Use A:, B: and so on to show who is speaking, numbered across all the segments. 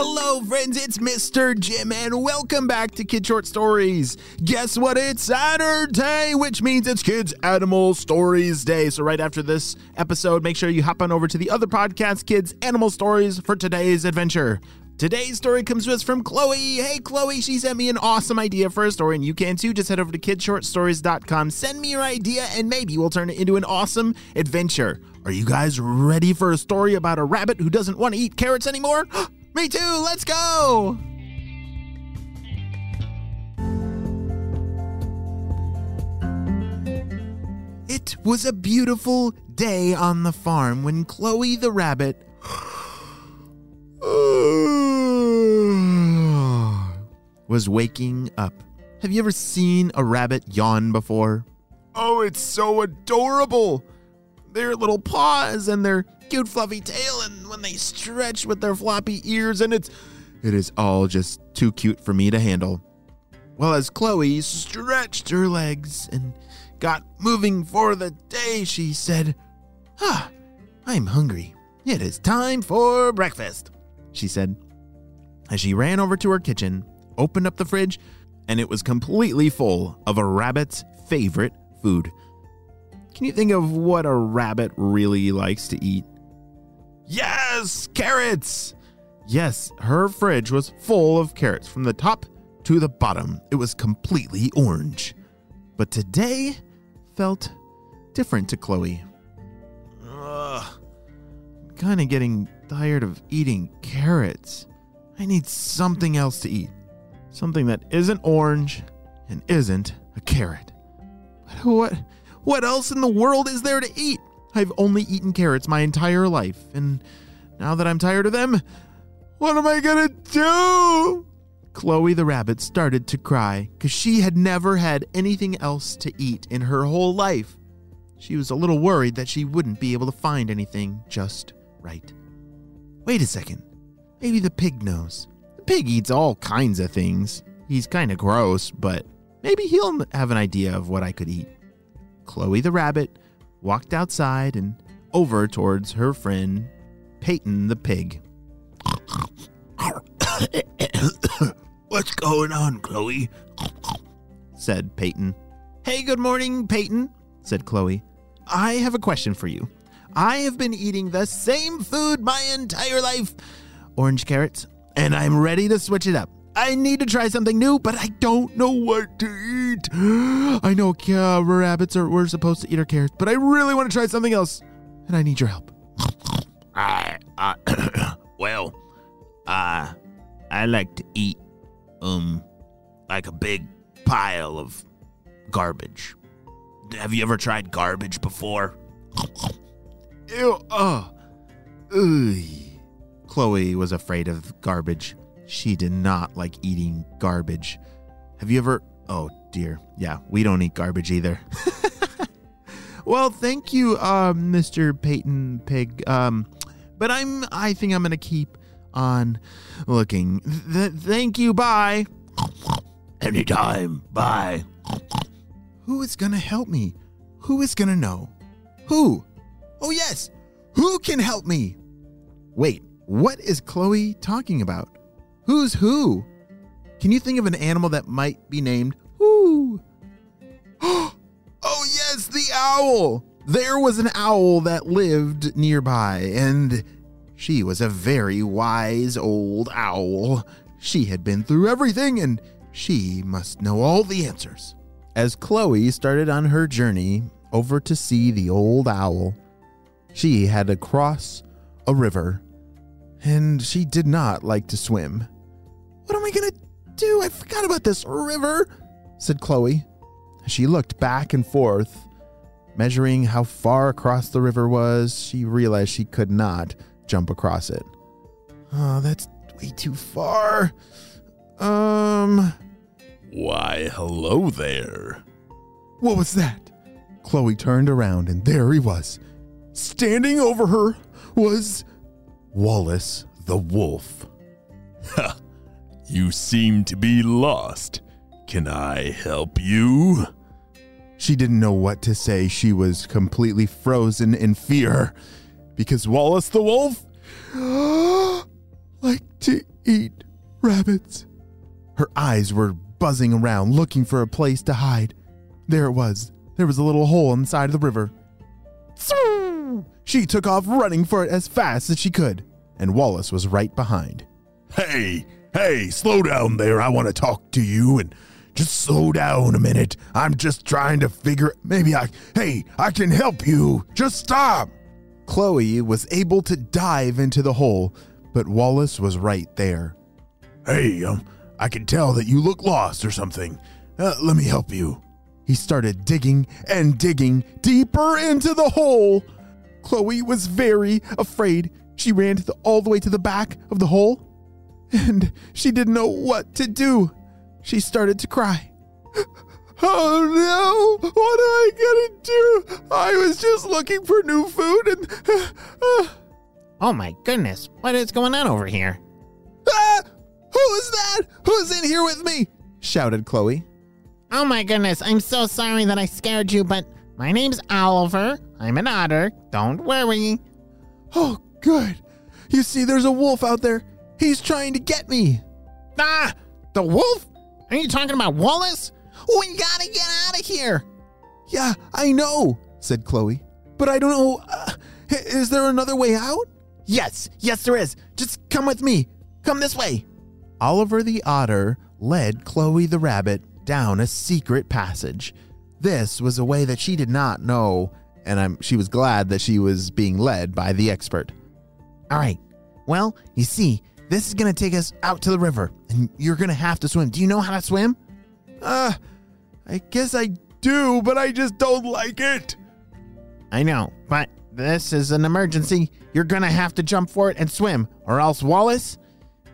A: Hello, friends, it's Mr. Jim, and welcome back to Kid Short Stories. Guess what? It's Saturday, which means it's Kids Animal Stories Day. So, right after this episode, make sure you hop on over to the other podcast, Kids Animal Stories, for today's adventure. Today's story comes to us from Chloe. Hey, Chloe, she sent me an awesome idea for a story, and you can too. Just head over to kidshortstories.com, send me your idea, and maybe we'll turn it into an awesome adventure. Are you guys ready for a story about a rabbit who doesn't want to eat carrots anymore? Me too, let's go! It was a beautiful day on the farm when Chloe the rabbit was waking up. Have you ever seen a rabbit yawn before? Oh, it's so adorable! Their little paws and their cute fluffy tail and when they stretch with their floppy ears and it's it is all just too cute for me to handle. Well, as Chloe stretched her legs and got moving for the day, she said, Ah, I'm hungry. It is time for breakfast, she said. As she ran over to her kitchen, opened up the fridge, and it was completely full of a rabbit's favorite food. Can you think of what a rabbit really likes to eat? Yes, carrots! Yes, her fridge was full of carrots from the top to the bottom. It was completely orange. But today felt different to Chloe. Ugh, I'm kind of getting tired of eating carrots. I need something else to eat. Something that isn't orange and isn't a carrot. But what what else in the world is there to eat? I've only eaten carrots my entire life, and now that I'm tired of them, what am I gonna do? Chloe the rabbit started to cry because she had never had anything else to eat in her whole life. She was a little worried that she wouldn't be able to find anything just right. Wait a second. Maybe the pig knows. The pig eats all kinds of things. He's kind of gross, but maybe he'll have an idea of what I could eat. Chloe the rabbit walked outside and over towards her friend Peyton the pig. What's going on, Chloe? said Peyton. Hey, good morning, Peyton, said Chloe. I have a question for you. I have been eating the same food my entire life orange carrots, and I'm ready to switch it up. I need to try something new, but I don't know what to eat. I know uh, rabbits are we're supposed to eat our carrots, but I really want to try something else, and I need your help.
B: I, uh, well, uh, I like to eat, um, like a big pile of garbage. Have you ever tried garbage before?
A: Ew, oh. Ugh. Chloe was afraid of garbage. She did not like eating garbage. Have you ever? Oh dear. Yeah, we don't eat garbage either. well, thank you, uh, Mr. Peyton Pig. Um, but I'm. I think I'm gonna keep on looking. Th- thank you. Bye.
B: Anytime. Bye.
A: Who is gonna help me? Who is gonna know? Who? Oh yes. Who can help me? Wait, what is Chloe talking about? Who's who? Can you think of an animal that might be named Who? oh, yes, the owl. There was an owl that lived nearby, and she was a very wise old owl. She had been through everything, and she must know all the answers. As Chloe started on her journey over to see the old owl, she had to cross a river, and she did not like to swim. What am I gonna do? I forgot about this river, said Chloe. She looked back and forth, Measuring how far across the river was, she realized she could not jump across it. Oh, that's way too far. Um.
C: Why, hello there.
A: What was that? Chloe turned around and there he was. Standing over her was Wallace the wolf.
C: Ha! You seem to be lost. Can I help you?
A: She didn't know what to say. She was completely frozen in fear because Wallace the wolf liked to eat rabbits. Her eyes were buzzing around looking for a place to hide. There it was. There was a little hole in the side of the river. She took off running for it as fast as she could, and Wallace was right behind.
C: Hey, hey, slow down there. I want to talk to you and just slow down a minute. I'm just trying to figure maybe I hey, I can help you. Just stop.
A: Chloe was able to dive into the hole, but Wallace was right there.
C: Hey, um, I can tell that you look lost or something. Uh, let me help you.
A: He started digging and digging deeper into the hole. Chloe was very afraid. She ran the, all the way to the back of the hole, and she didn't know what to do. She started to cry. Oh no! What am I gonna do? I was just looking for new food and. Uh,
D: Oh my goodness, what is going on over here?
A: ah! Who is that? Who's in here with me? shouted Chloe.
D: Oh my goodness, I'm so sorry that I scared you, but my name's Oliver. I'm an otter. Don't worry.
A: Oh, good. You see, there's a wolf out there. He's trying to get me.
D: Ah! The wolf? Are you talking about Wallace? We gotta get out of here.
A: Yeah, I know, said Chloe. But I don't know. Uh, is there another way out?
D: Yes, yes, there is. Just come with me. Come this way.
A: Oliver the otter led Chloe the rabbit down a secret passage. This was a way that she did not know, and I'm, she was glad that she was being led by the expert.
D: All right. Well, you see, this is gonna take us out to the river, and you're gonna have to swim. Do you know how to swim?
A: Uh, I guess I do, but I just don't like it.
D: I know, but this is an emergency. You're gonna have to jump for it and swim, or else Wallace,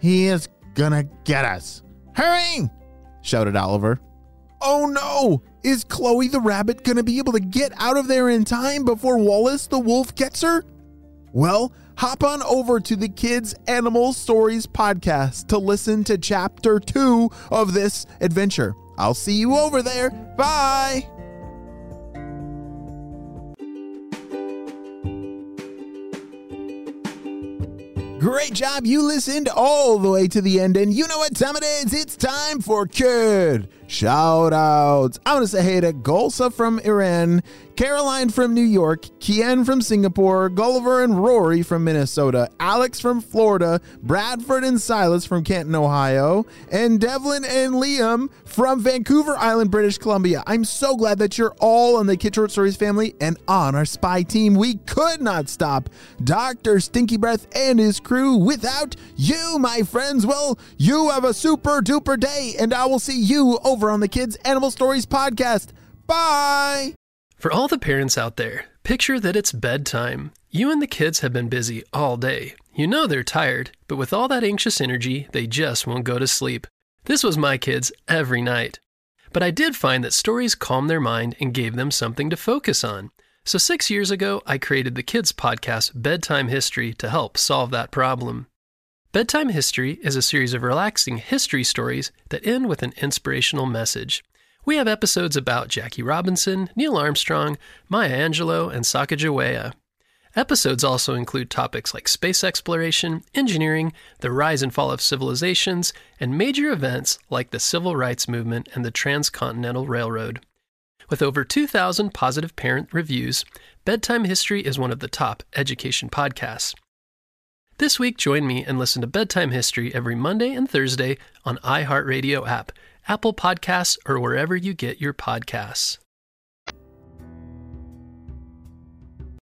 D: he is gonna get us. Hurry!
A: shouted Oliver. Oh no! Is Chloe the rabbit gonna be able to get out of there in time before Wallace the wolf gets her? Well, hop on over to the Kids Animal Stories podcast to listen to chapter two of this adventure. I'll see you over there. Bye! Great job. You listened all the way to the end, and you know what time it is. It's time for kid shout outs. I want to say hey to Golsa from Iran, Caroline from New York, Kian from Singapore, Gulliver and Rory from Minnesota, Alex from Florida, Bradford and Silas from Canton, Ohio, and Devlin and Liam from Vancouver Island, British Columbia. I'm so glad that you're all on the Kid Short Stories family and on our spy team. We could not stop Dr. Stinky Breath and his crew without you, my friends. Well, you have a super duper day, and I will see you over on the Kids Animal Stories podcast. Bye.
E: For all the parents out there, picture that it's bedtime. You and the kids have been busy all day. You know they're tired, but with all that anxious energy, they just won't go to sleep. This was my kids every night. But I did find that stories calmed their mind and gave them something to focus on. So six years ago, I created the kids podcast Bedtime History to help solve that problem. Bedtime History is a series of relaxing history stories that end with an inspirational message. We have episodes about Jackie Robinson, Neil Armstrong, Maya Angelou, and Sacagawea. Episodes also include topics like space exploration, engineering, the rise and fall of civilizations, and major events like the Civil Rights Movement and the Transcontinental Railroad. With over 2,000 positive parent reviews, Bedtime History is one of the top education podcasts. This week, join me and listen to Bedtime History every Monday and Thursday on iHeartRadio app, Apple Podcasts, or wherever you get your podcasts.